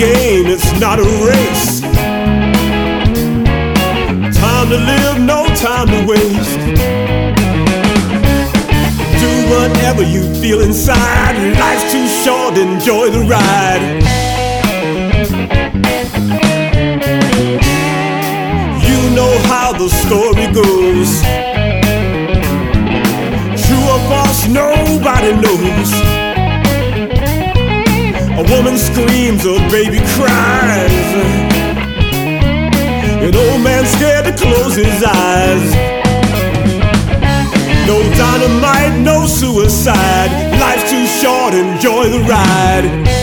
Game, it's not a race. Time to live, no time to waste. Do whatever you feel inside. Life's too short, enjoy the ride. You know how the story goes. True or false, nobody knows. Woman screams, a baby cries. An old man scared to close his eyes. No dynamite, no suicide. Life's too short, enjoy the ride.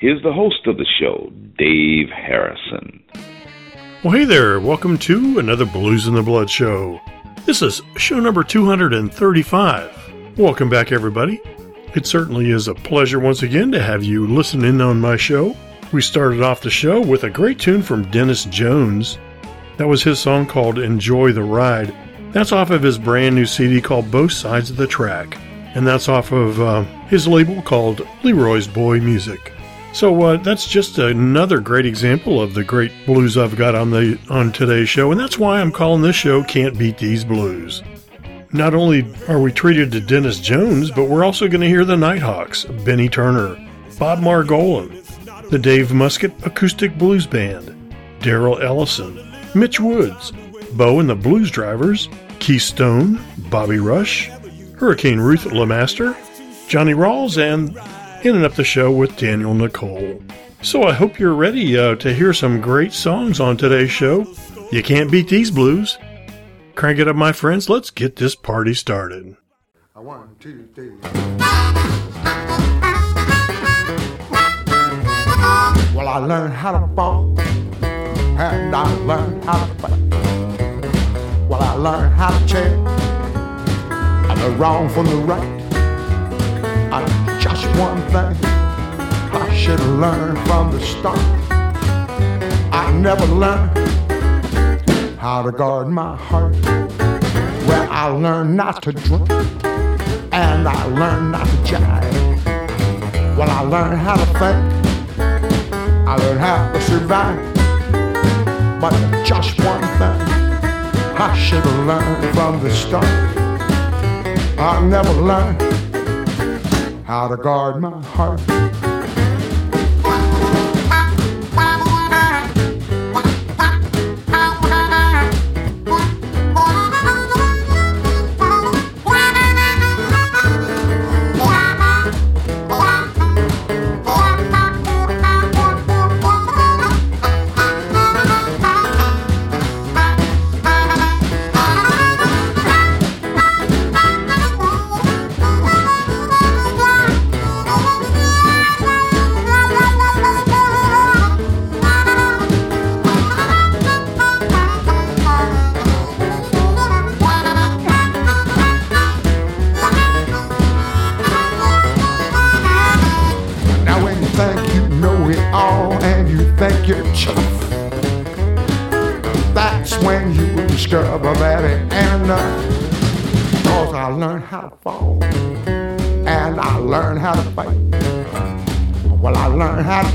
Here's the host of the show, Dave Harrison. Well, hey there. Welcome to another Blues in the Blood show. This is show number 235. Welcome back, everybody. It certainly is a pleasure once again to have you listen in on my show. We started off the show with a great tune from Dennis Jones. That was his song called Enjoy the Ride. That's off of his brand new CD called Both Sides of the Track. And that's off of uh, his label called Leroy's Boy Music. So uh, that's just another great example of the great blues I've got on the on today's show, and that's why I'm calling this show "Can't Beat These Blues." Not only are we treated to Dennis Jones, but we're also going to hear the Nighthawks, Benny Turner, Bob Margolin, the Dave Muskett Acoustic Blues Band, Darryl Ellison, Mitch Woods, Bo and the Blues Drivers, Keith Stone, Bobby Rush, Hurricane Ruth LaMaster, Johnny Rawls, and ending up the show with Danielle Nicole. So I hope you're ready uh, to hear some great songs on today's show. You can't beat these blues. Crank it up, my friends. Let's get this party started. One, two, three. Well, I learned how to fall, and I learned how to fight. Well, I learned how to tell the wrong from the right. I one thing I should have learned from the start. I never learned how to guard my heart. Well, I learned not to drink, and I learned not to jive. Well, I learned how to think. I learned how to survive. But just one thing I should have learned from the start. I never learned how to guard my heart.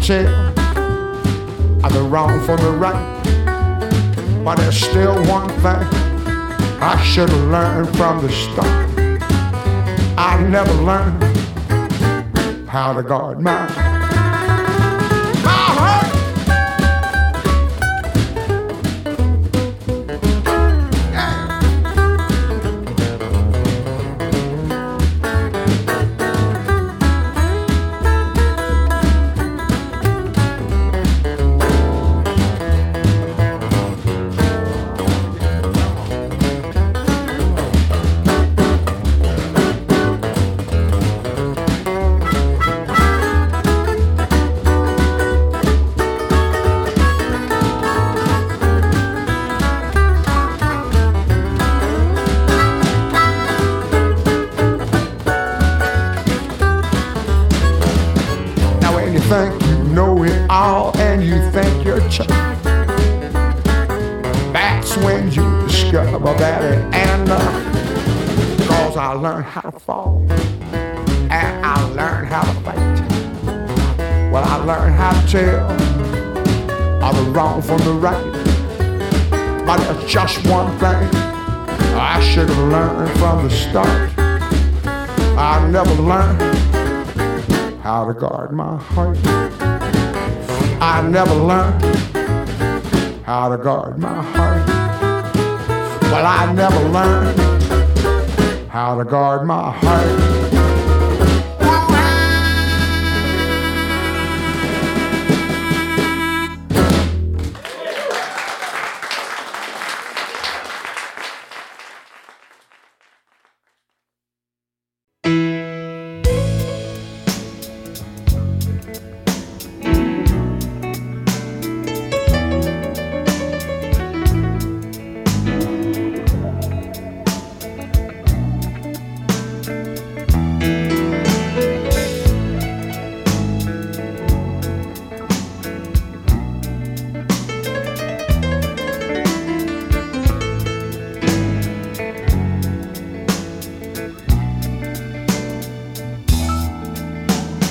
Tell the wrong for the right. But there's still one thing I should have learned from the start. I never learned how to guard my never learned how to guard my heart. Well, I never learned how to guard my heart.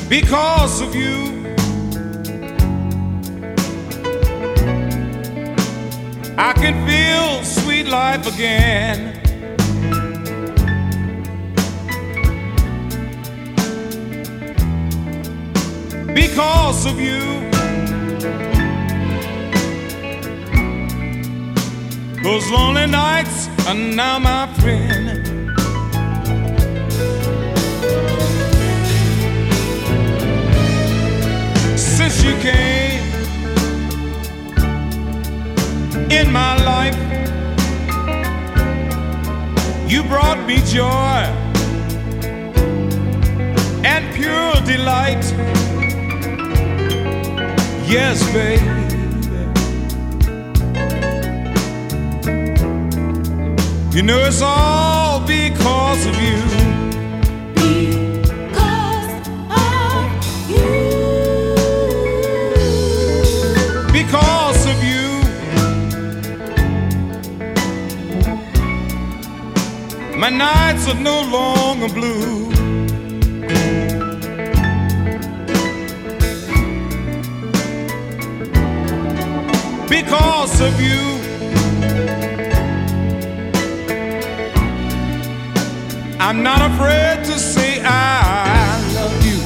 because of you. I can feel sweet life again. Because of you, those lonely nights are now my friend. you came in my life. You brought me joy and pure delight. Yes, babe. You know it's all because of you. My nights are no longer blue. Because of you. I'm not afraid to say I love you.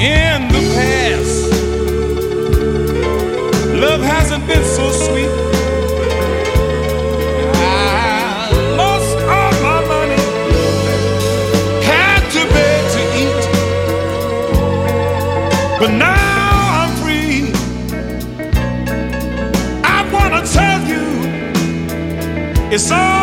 In the past. But now I'm free. I wanna tell you, it's all.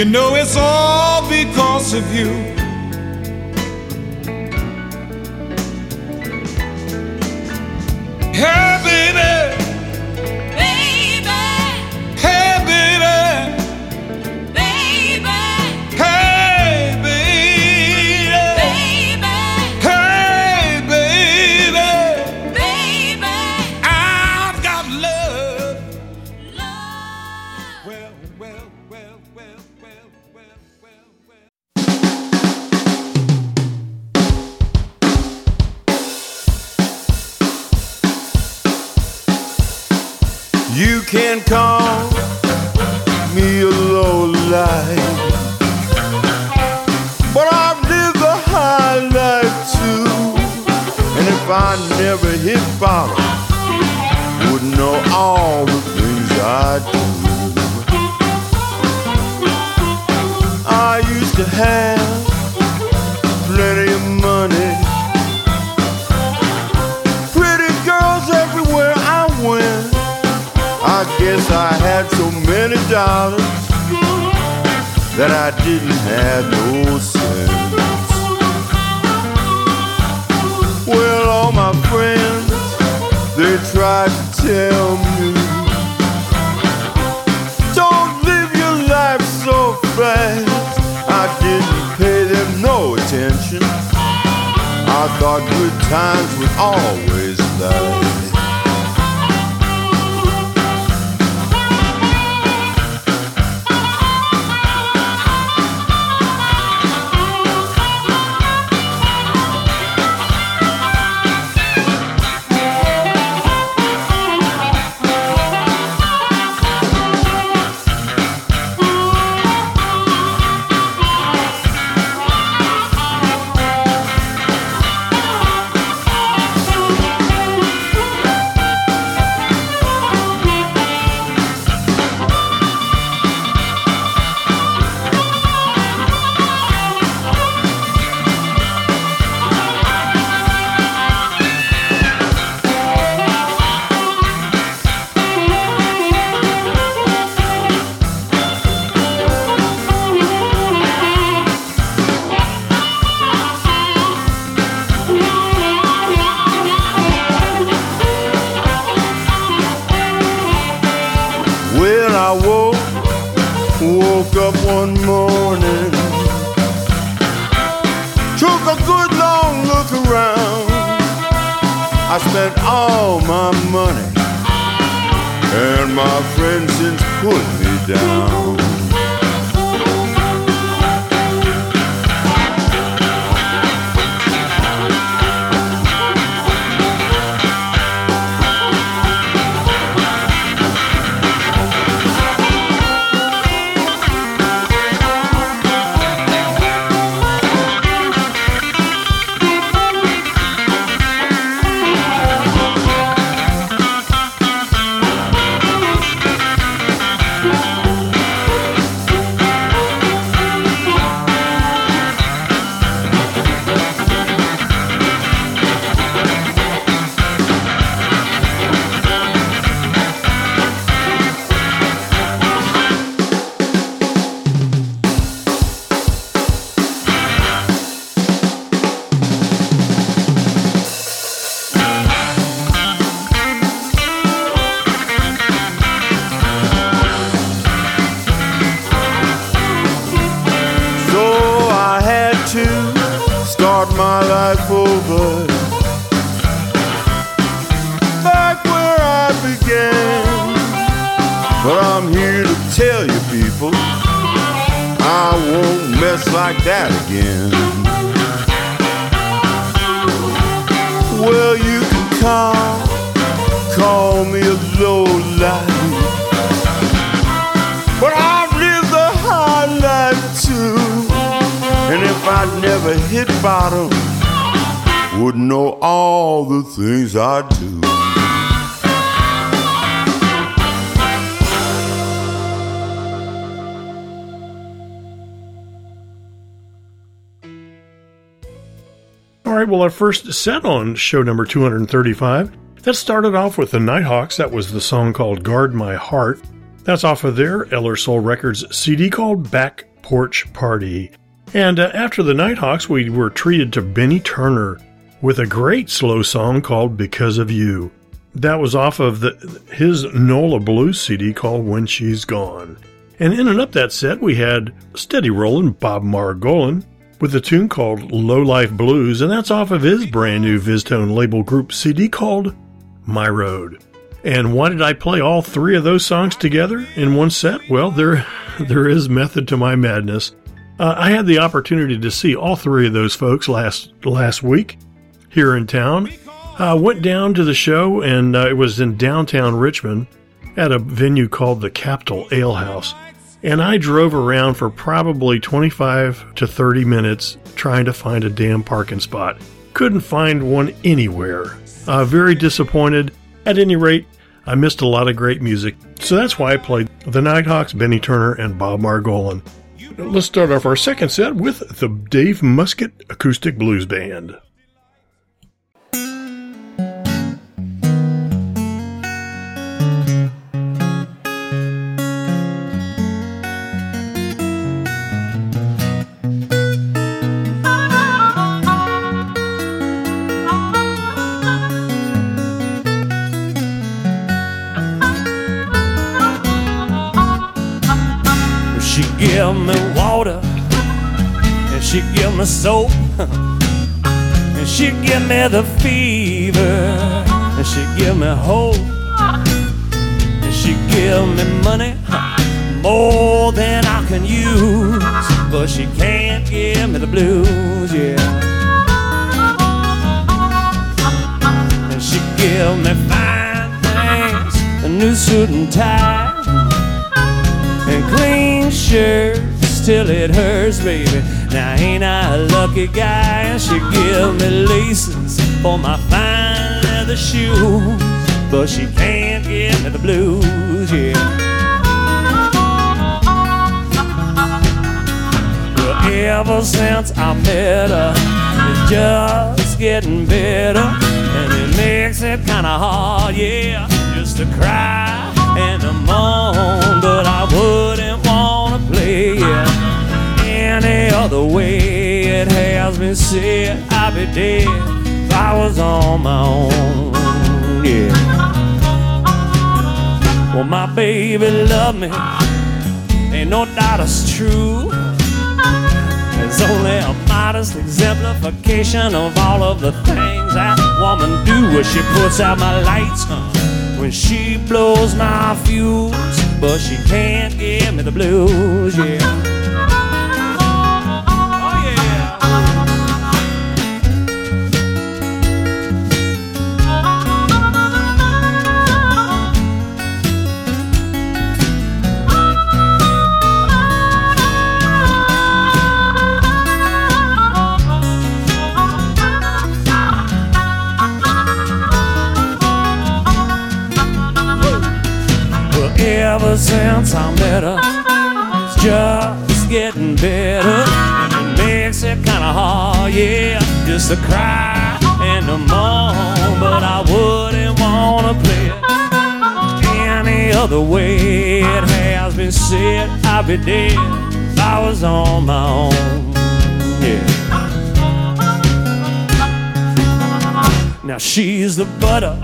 You know it's all because of you. I thought good times would always last. Our first set on show number 235, that started off with the Nighthawks. That was the song called Guard My Heart. That's off of their EllerSoul Records CD called Back Porch Party. And uh, after the Nighthawks, we were treated to Benny Turner with a great slow song called Because of You. That was off of the, his NOLA Blues CD called When She's Gone. And in and up that set, we had steady rolling Bob Margolin with a tune called Low Life Blues, and that's off of his brand new VizzTone label group CD called My Road. And why did I play all three of those songs together in one set? Well, there, there is method to my madness. Uh, I had the opportunity to see all three of those folks last last week here in town. I went down to the show, and uh, it was in downtown Richmond at a venue called the Capitol Ale House. And I drove around for probably 25 to 30 minutes trying to find a damn parking spot. Couldn't find one anywhere. Uh, very disappointed. At any rate, I missed a lot of great music. So that's why I played the Nighthawks, Benny Turner, and Bob Margolin. Let's start off our second set with the Dave Muskett Acoustic Blues Band. She give me soap, and she give me the fever, and she give me hope, and she give me money more than I can use, but she can't give me the blues, yeah. And she give me fine things, a new suit and tie, and clean shirts till it hurts, baby. Now ain't I a lucky guy? And she give me laces for my fine leather shoes, but she can't give me the blues, yeah. Well, ever since I met her, it's just getting better, and it makes it kinda hard, yeah, just to cry and to moan. But I wouldn't other way. It has been said I'd be dead if I was on my own, yeah. Well, my baby loved me, ain't no doubt it's true. It's only a modest exemplification of all of the things that woman do when she puts out my lights, huh? when she blows my fuse, but she can't give me the blues, yeah. I met her, it's just getting better. And it makes it kinda hard, yeah, just to cry and to moan. But I wouldn't wanna play it any other way. It has been said I'd be dead if I was on my own, yeah. Now she's the butter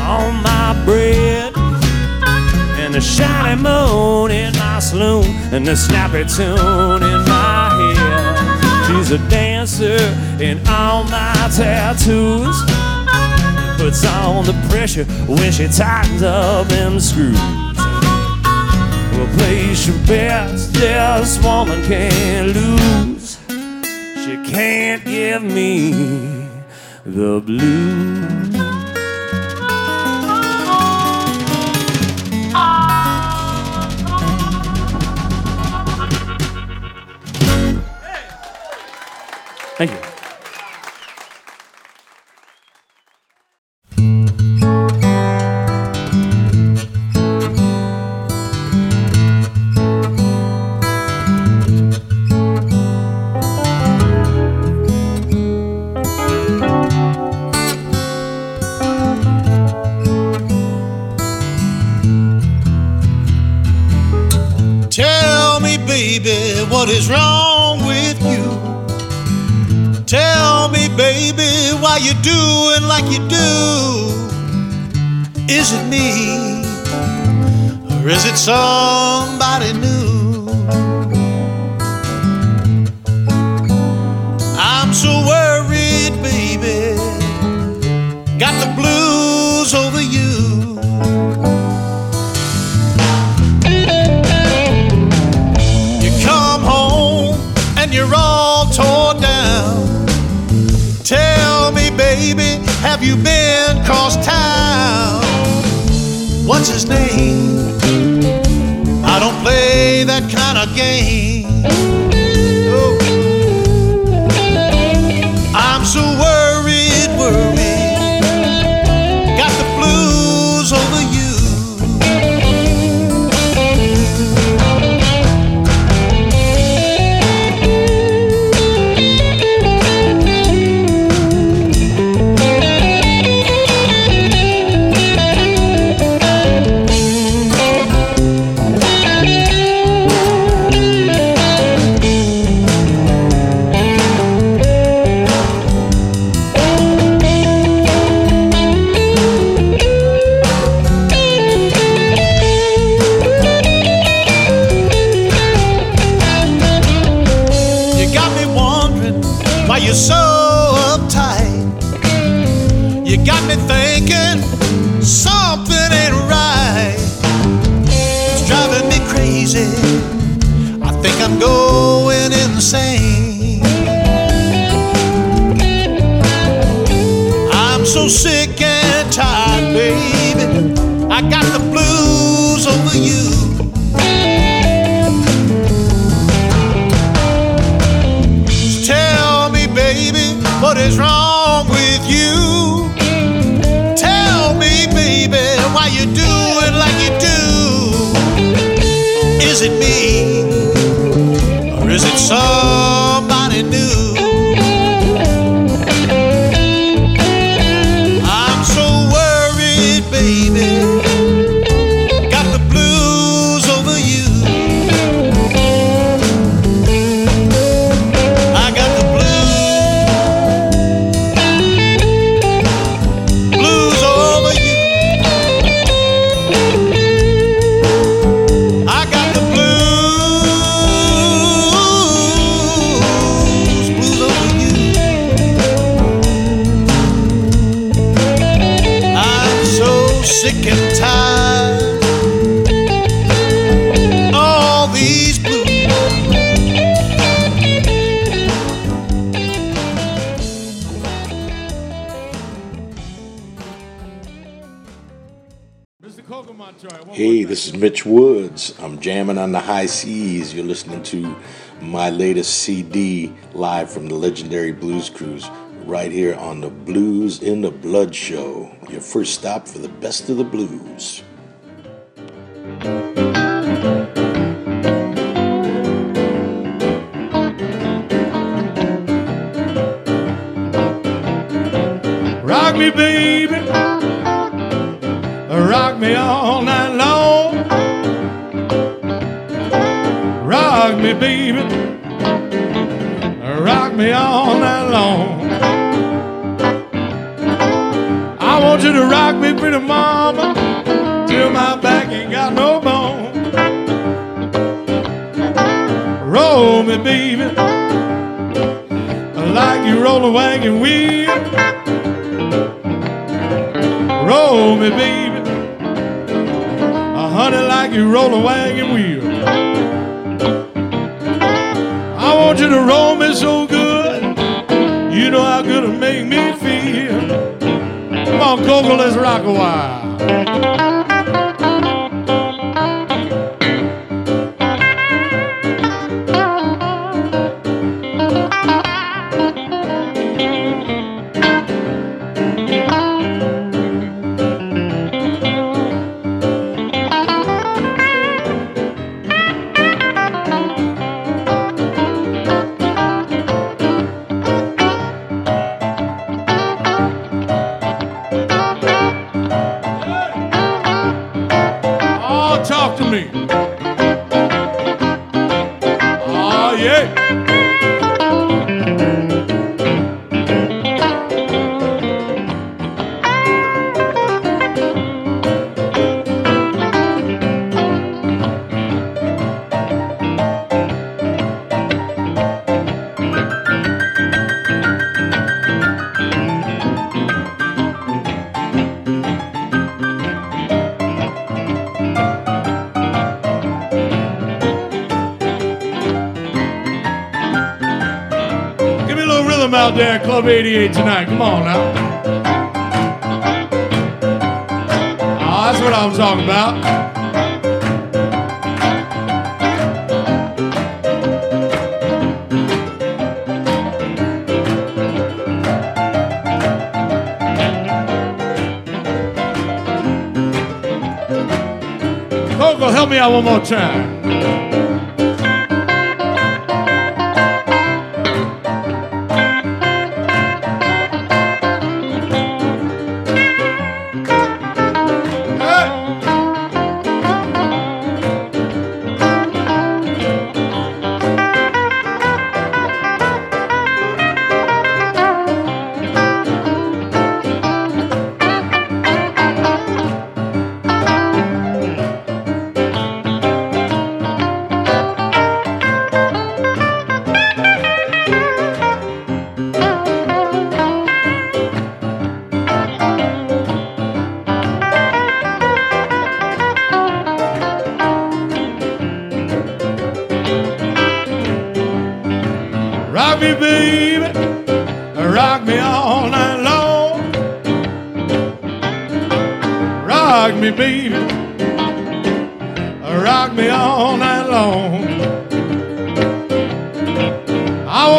on my bread the shiny moon in my saloon and the snappy tune in my head. She's a dancer in all my tattoos. Puts on the pressure when she tightens up them screws. Well, place your bets, this woman can't lose. She can't give me the blues. Doing like you do? Is it me? Or is it somebody new? Have you been cross town? What's his name? I don't play that kind of game. Oh. I'm so Hey, this is Mitch Woods. I'm jamming on the high C's. You're listening to my latest CD live from the legendary Blues Cruise right here on the Blues in the Blood show. Your first stop for the best of the blues. Rock me, baby. Rock me all night long. Rock me, baby. Rock me all night long. I want you to rock me, pretty mama, till my back ain't got no bone. Roll me, baby, like you roll a wagon wheel. Roll me, baby. You roll a wagon wheel. I want you to roll me so good. You know how good it make me feel. Come on, Coco, let's rock a while. Club 88 tonight. Come on now. Oh, that's what I'm talking about. Coco, help me out one more time.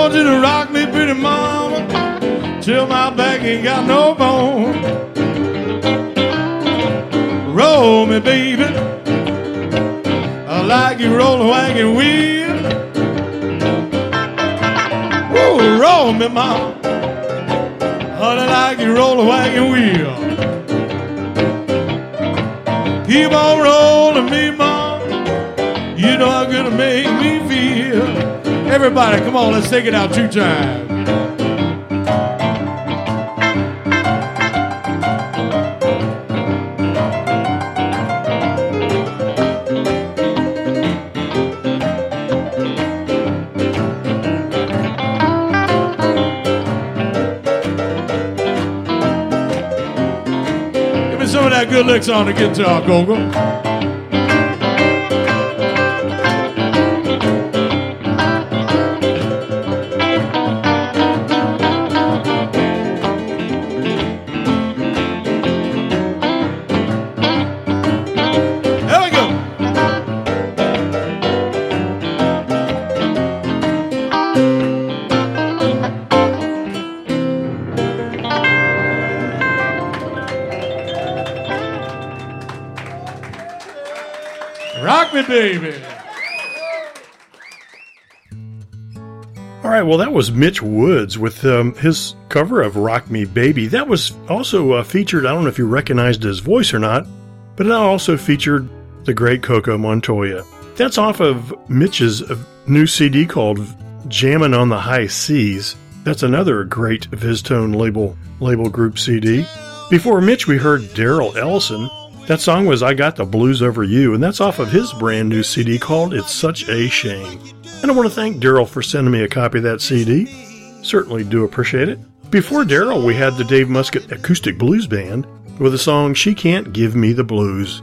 Want you to rock me, pretty mama, till my back ain't got no bone. Roll me, baby, I like you roll a wagon wheel. Woo, roll me, mama, honey, like you roll a wagon wheel. Keep on rolling me, mama. You know how good it make me feel. Everybody, come on, let's take it out two times. Give me me some of that good licks on the guitar, Coco. Baby. All right, well, that was Mitch Woods with um, his cover of Rock Me Baby. That was also uh, featured, I don't know if you recognized his voice or not, but it also featured the great Coco Montoya. That's off of Mitch's uh, new CD called Jammin' on the High C's. That's another great VizzTone label, label group CD. Before Mitch, we heard Darryl Ellison. That song was I Got the Blues Over You, and that's off of his brand new CD called It's Such a Shame. And I want to thank Darryl for sending me a copy of that CD. Certainly do appreciate it. Before Darryl, we had the Dave Muskett Acoustic Blues Band with the song She Can't Give Me the Blues.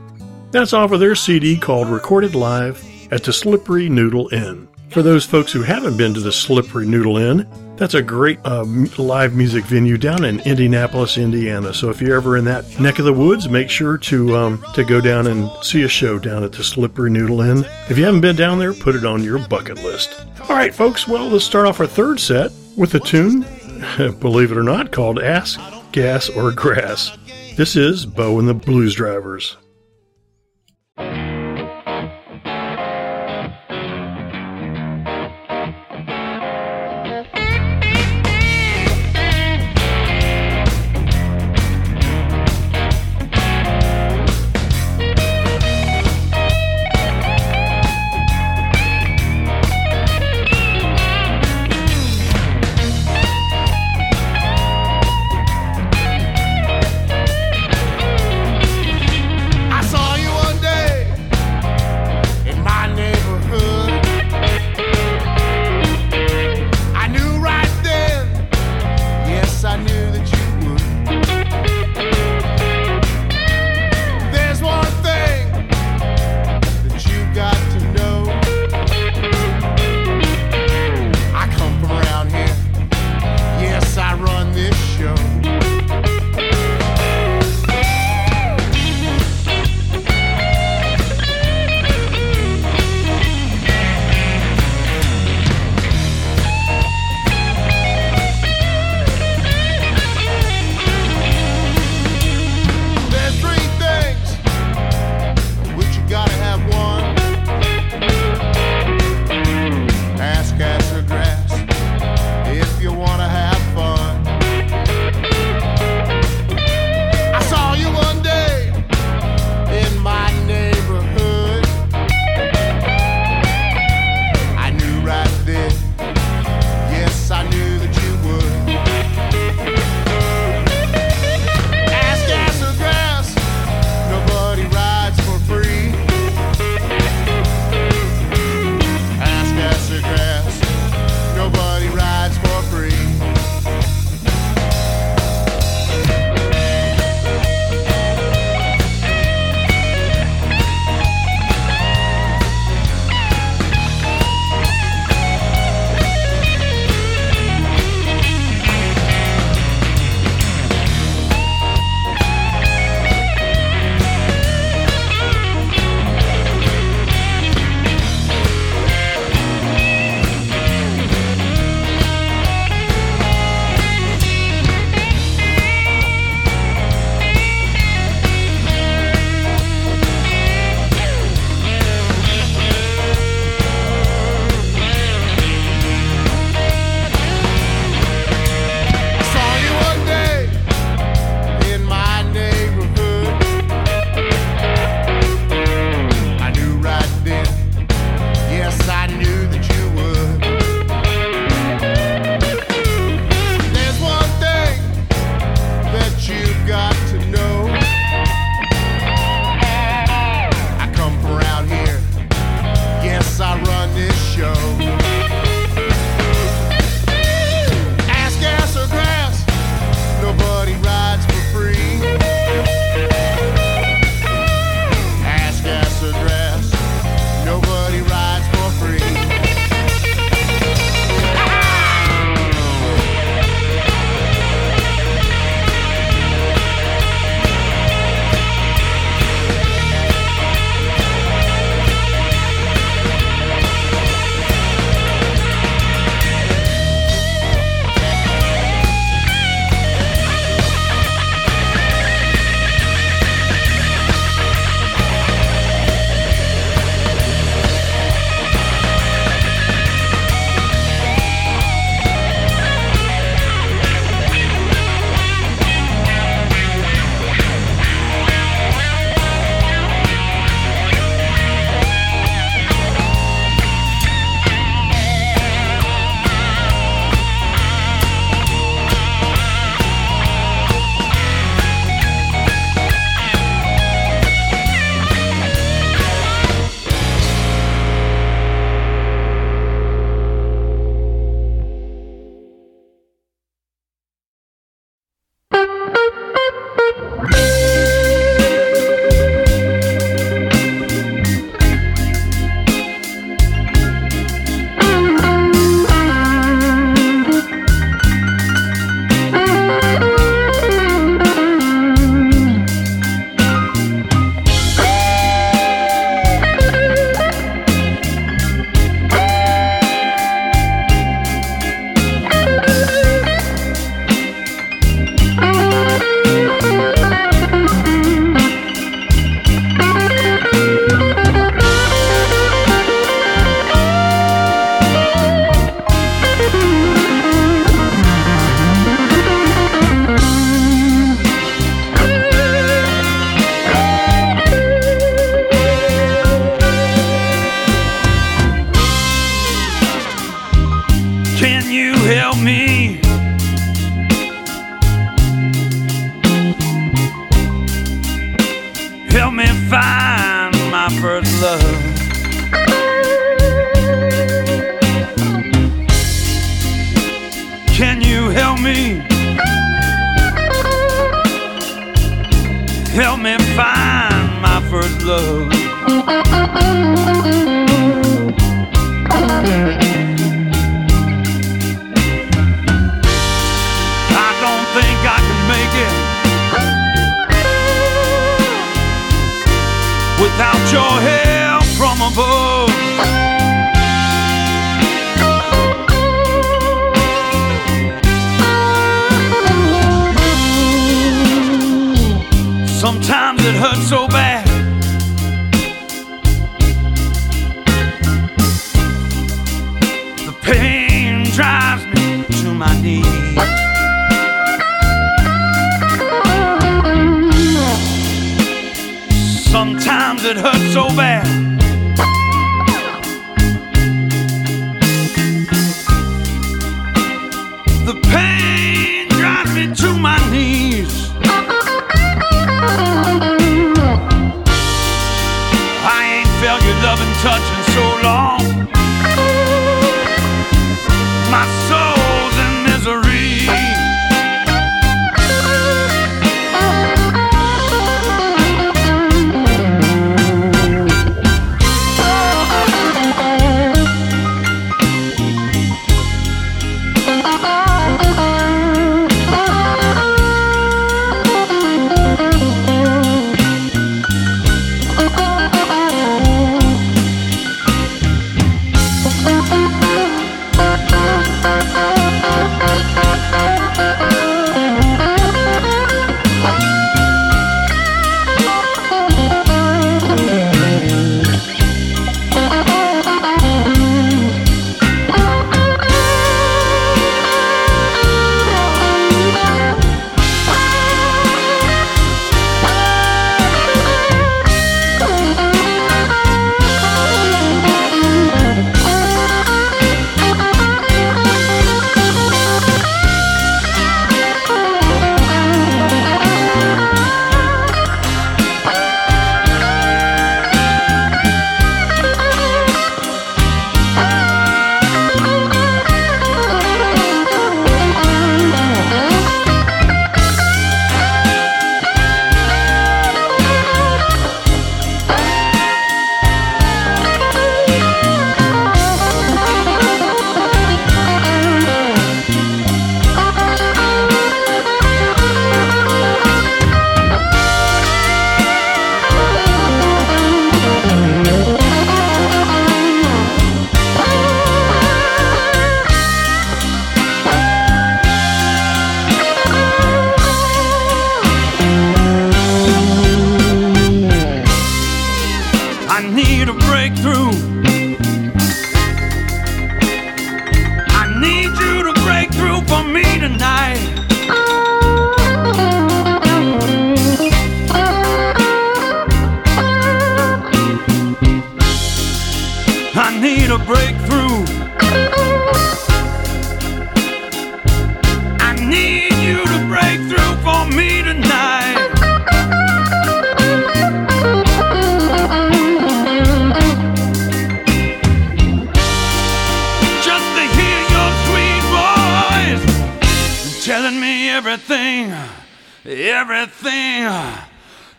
That's off of their CD called Recorded Live at the Slippery Noodle Inn. For those folks who haven't been to the Slippery Noodle Inn, that's a great uh, live music venue down in Indianapolis, Indiana. So if you're ever in that neck of the woods, make sure to um, to go down and see a show down at the Slippery Noodle Inn. If you haven't been down there, put it on your bucket list. All right, folks. Well, let's start off our third set with a tune, believe it or not, called "Ass, Gas, or Grass." This is Bo and the Bluesdrivers.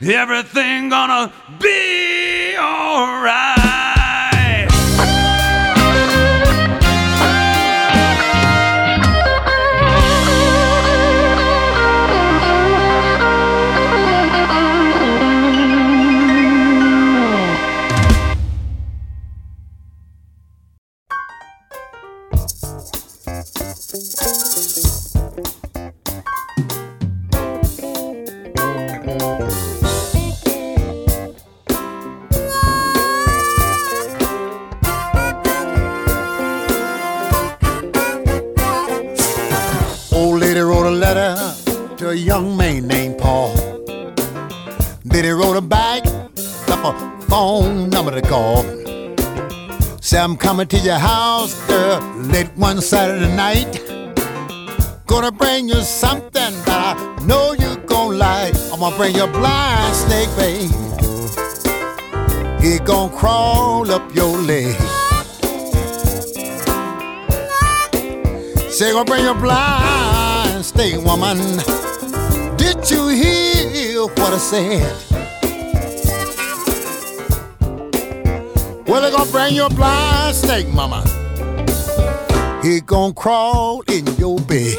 Everything gonna be to your house, girl, late one Saturday night. Gonna bring you something that I know you gon' like. I'm gonna bring you a blind snake, babe. he gon' crawl up your leg. Say, gonna bring your blind state woman. Did you hear what I said? Well, they gonna bring your blind snake, mama. He gon' crawl in your bed.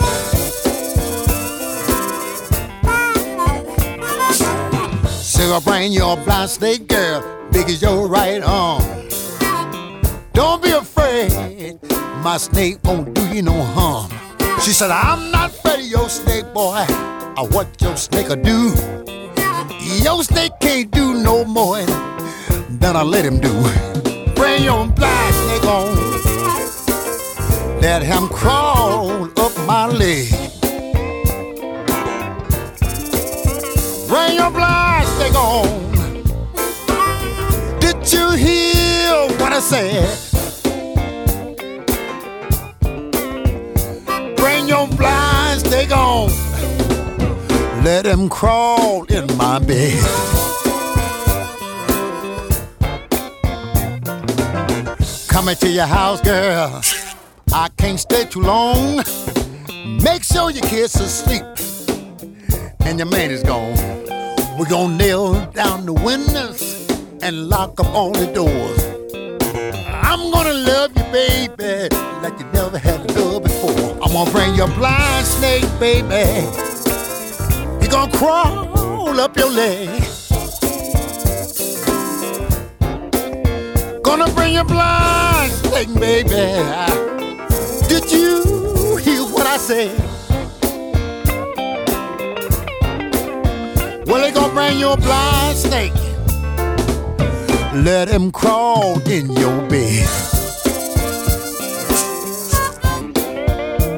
Say, gonna bring your blind snake girl, big as your right arm. Don't be afraid, my snake won't do you no harm. She said, I'm not afraid of your snake, boy. Or what your snake'll do. Your snake can't do no more than I let him do. Bring your blind snake on. Let him crawl up my leg. Bring your blind snake on. Did you hear what I said? Bring your blind snake on. Let him crawl in my bed. Coming to your house, girl. I can't stay too long. Make sure your kids asleep and your man is gone. We're gonna nail down the windows and lock up all the doors. I'm gonna love you, baby, like you never had love before. I'm gonna bring your blind snake, baby. He gonna crawl up your leg. Gonna bring your blind snake, baby. Did you hear what I said? Well, they gonna bring your blind snake. Let him crawl in your bed.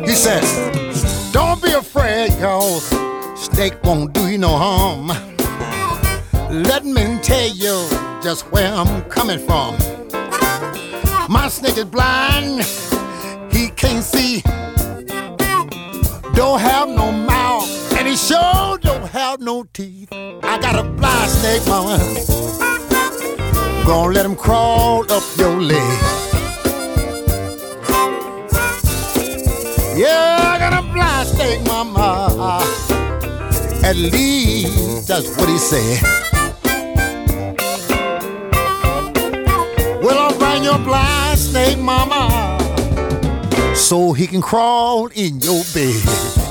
He said, Don't be afraid, cause snake won't do you no harm. Let me tell you just where I'm coming from. My snake is blind, he can't see, don't have no mouth, and he sure don't have no teeth. I got a blind snake, mama. Gonna let him crawl up your leg. Yeah, I got a blind snake, mama. At least that's what he said. Well, I'll bring your blind snake, mama, so he can crawl in your bed.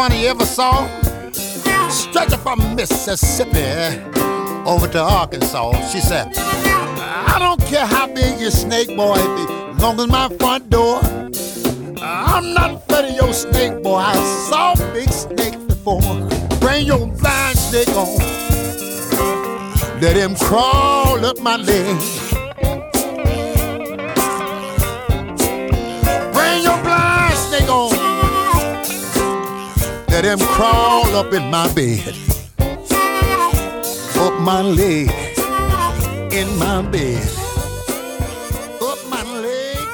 One he ever saw. Stretching from Mississippi over to Arkansas. She said, I don't care how big your snake boy be, long as my front door. I'm not afraid of your snake boy. I saw big snakes before. Bring your blind snake on. Let him crawl up my leg. Let him crawl up in my bed. Up my leg. In my bed. Up my leg.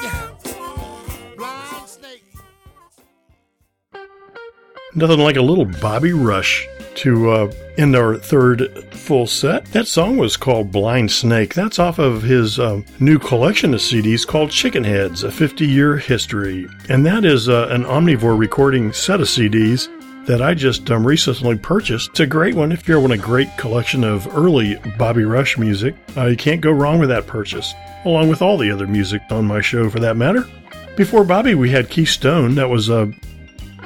Blind snake. Nothing like a little Bobby Rush to uh, end our third full set. That song was called Blind Snake. That's off of his uh, new collection of CDs called Chicken Heads, a 50 year history. And that is uh, an Omnivore recording set of CDs that I just um, recently purchased. It's a great one if you want a great collection of early Bobby Rush music. Uh, you can't go wrong with that purchase, along with all the other music on my show for that matter. Before Bobby, we had Keith Stone. That was uh,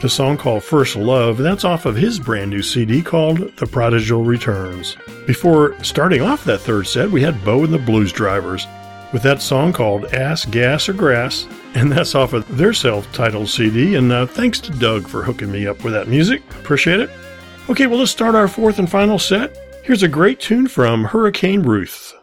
the song called First Love. and That's off of his brand new CD called The Prodigal Returns. Before starting off that third set, we had Bo and the Bluesdrivers with that song called Ass, Gas, or Grass, and that's off of their self titled CD. And uh, thanks to Doug for hooking me up with that music. Appreciate it. Okay, well, let's start our fourth and final set. Here's a great tune from Hurricane Ruth.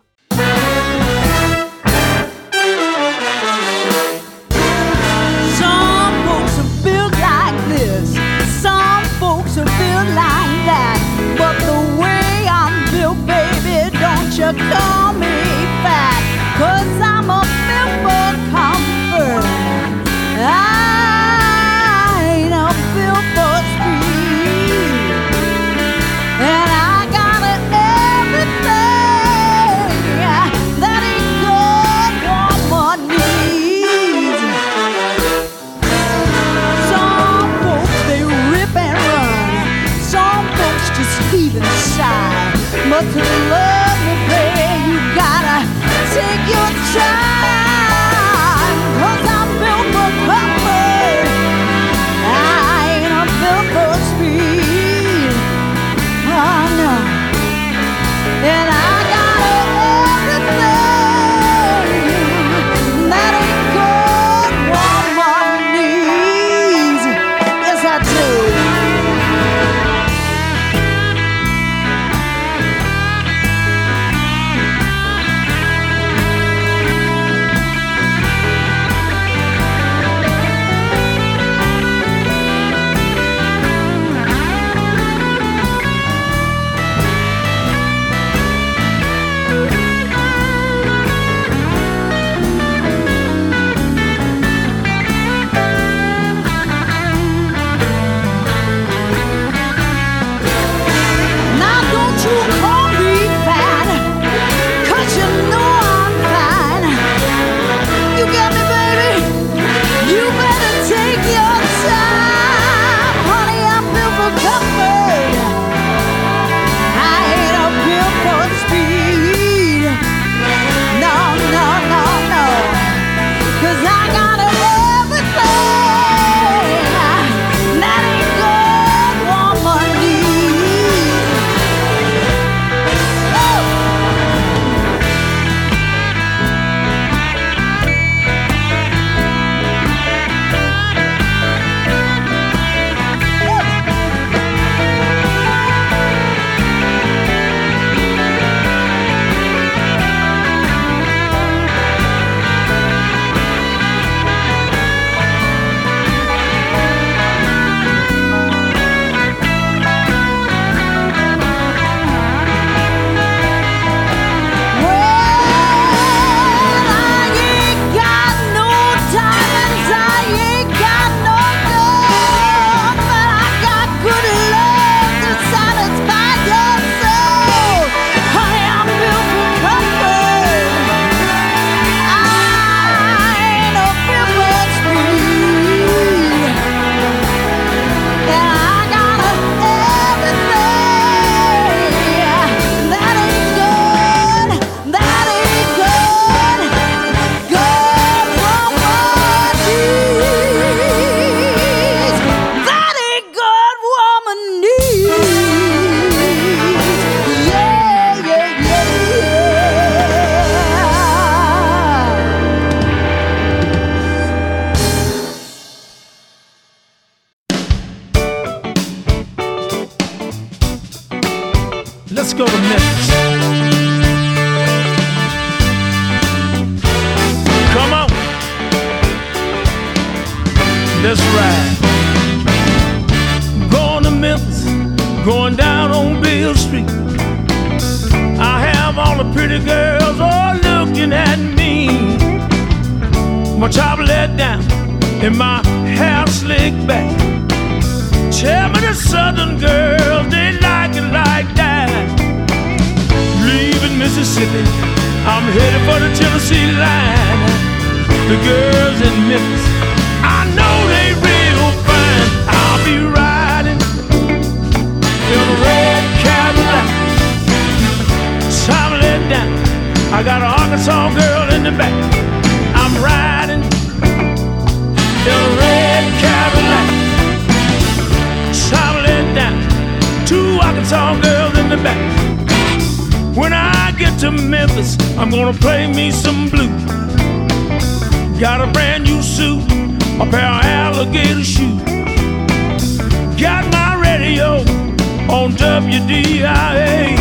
On WDIA.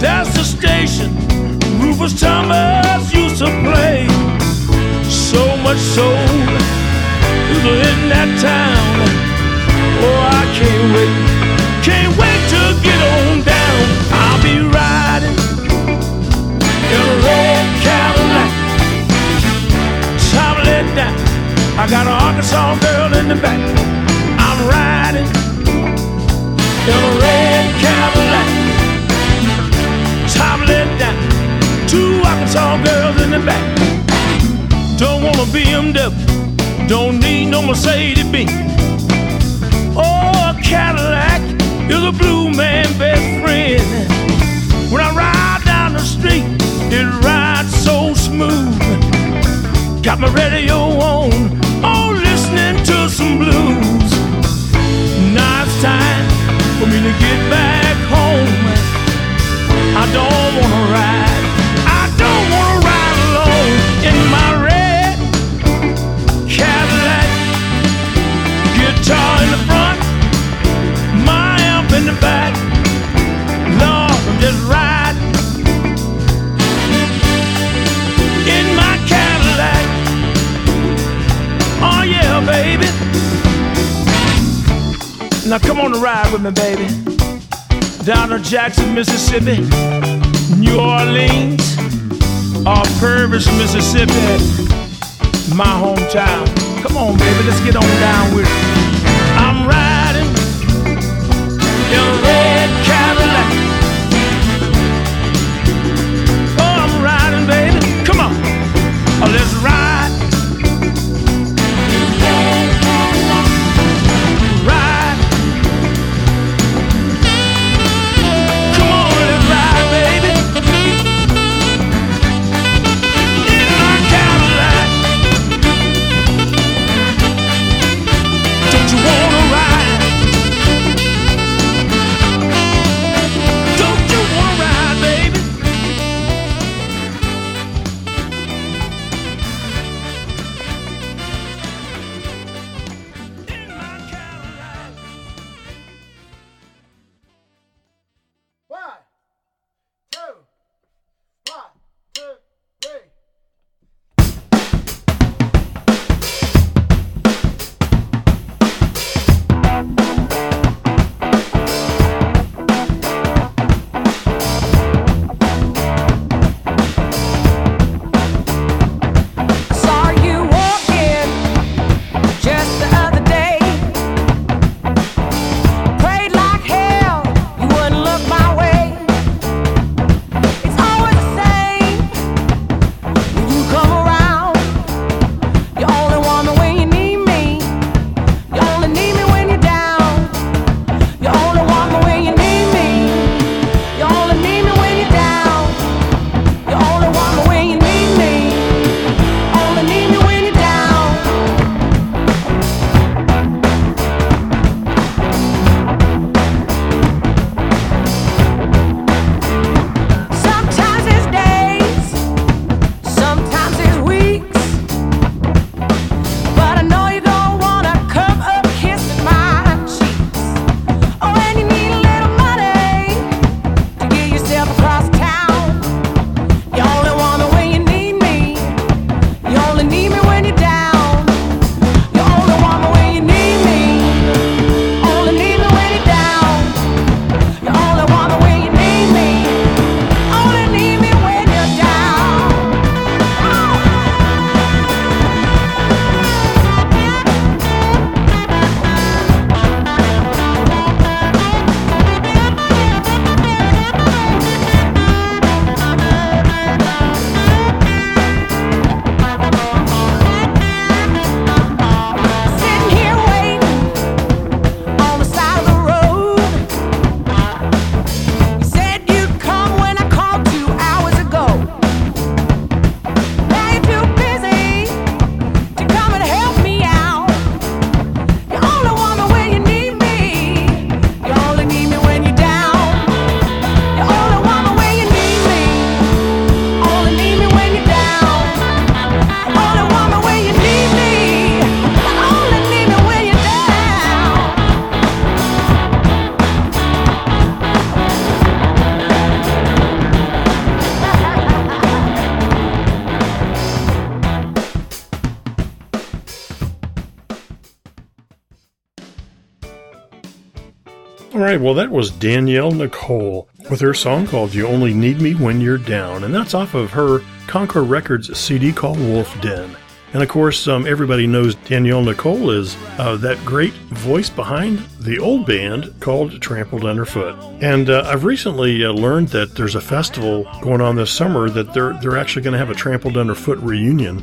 That's the station Rufus Thomas used to play. So much soul is in that town. Oh, I can't wait, can't wait to get on down. I'll be riding in a red Cadillac. Top let down. I got an Arkansas girl in the back. Don't need no Mercedes Benz. Oh, a Cadillac is a blue man best friend. When I ride down the street, it rides so smooth. Got my radio on, oh, listening to some blues. It's time to get back home. I don't wanna ride, I don't wanna ride Now come on and ride with me, baby. Down to Jackson, Mississippi, New Orleans, or Purvis, Mississippi, my hometown. Come on, baby, let's get on down with it. I'm riding in a red right, well, that was Danielle Nicole with her song called You Only Need Me When You're Down, and that's off of her Concord Records CD called Wolf Den. And of course, um, everybody knows Danielle Nicole is uh, that great voice behind the old band called Trampled Underfoot. And uh, I've recently uh, learned that there's a festival going on this summer that they're they're actually going to have a Trampled Underfoot reunion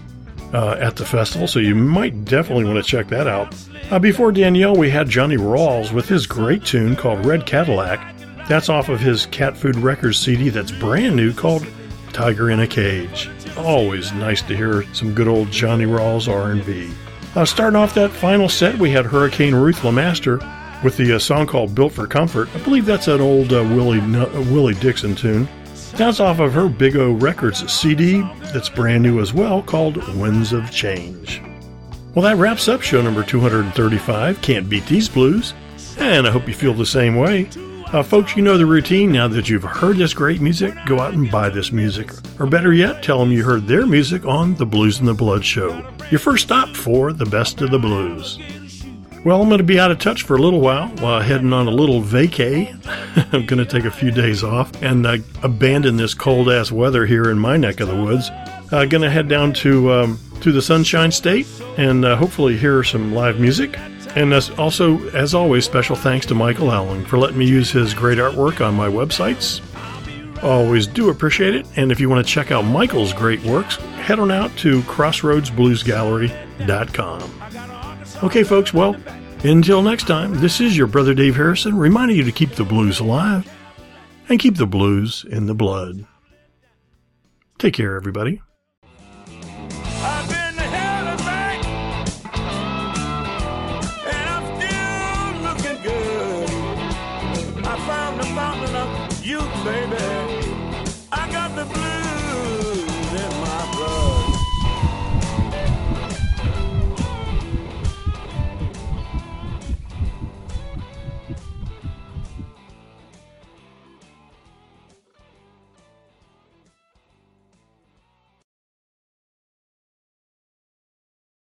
uh, at the festival, so you might definitely want to check that out. Uh, before Danielle, we had Johnny Rawls with his great tune called Red Cadillac. That's off of his Catfood Records CD that's brand new called Tiger in a Cage. Always nice to hear some good old Johnny Rawls R&B. Uh, starting off that final set, we had Hurricane Ruth LaMaster with the uh, song called "Built for Comfort." I believe that's an old uh, Willie uh, Willie Dixon tune. That's off of her Big O Records CD that's brand new as well, called "Winds of Change." Well, that wraps up show number 235. Can't beat these blues, and I hope you feel the same way. Uh, folks, you know the routine. Now that you've heard this great music, go out and buy this music. Or better yet, tell them you heard their music on the BluzNdaBlood show. Your first stop for the best of the blues. Well, I'm going to be out of touch for a little while while heading on a little vacay. I'm going to take a few days off and uh, abandon this cold ass weather here in my neck of the woods. I'm uh, going to head down to um, to the Sunshine State and uh, hopefully hear some live music. And as also, as always, special thanks to Michael Allen for letting me use his great artwork on my websites. Always do appreciate it. And if you want to check out Michael's great works, head on out to crossroadsbluesgallery.com. Okay, folks, well, until next time, this is your brother Dave Harrison reminding you to keep the blues alive and keep the blues in the blood. Take care, everybody.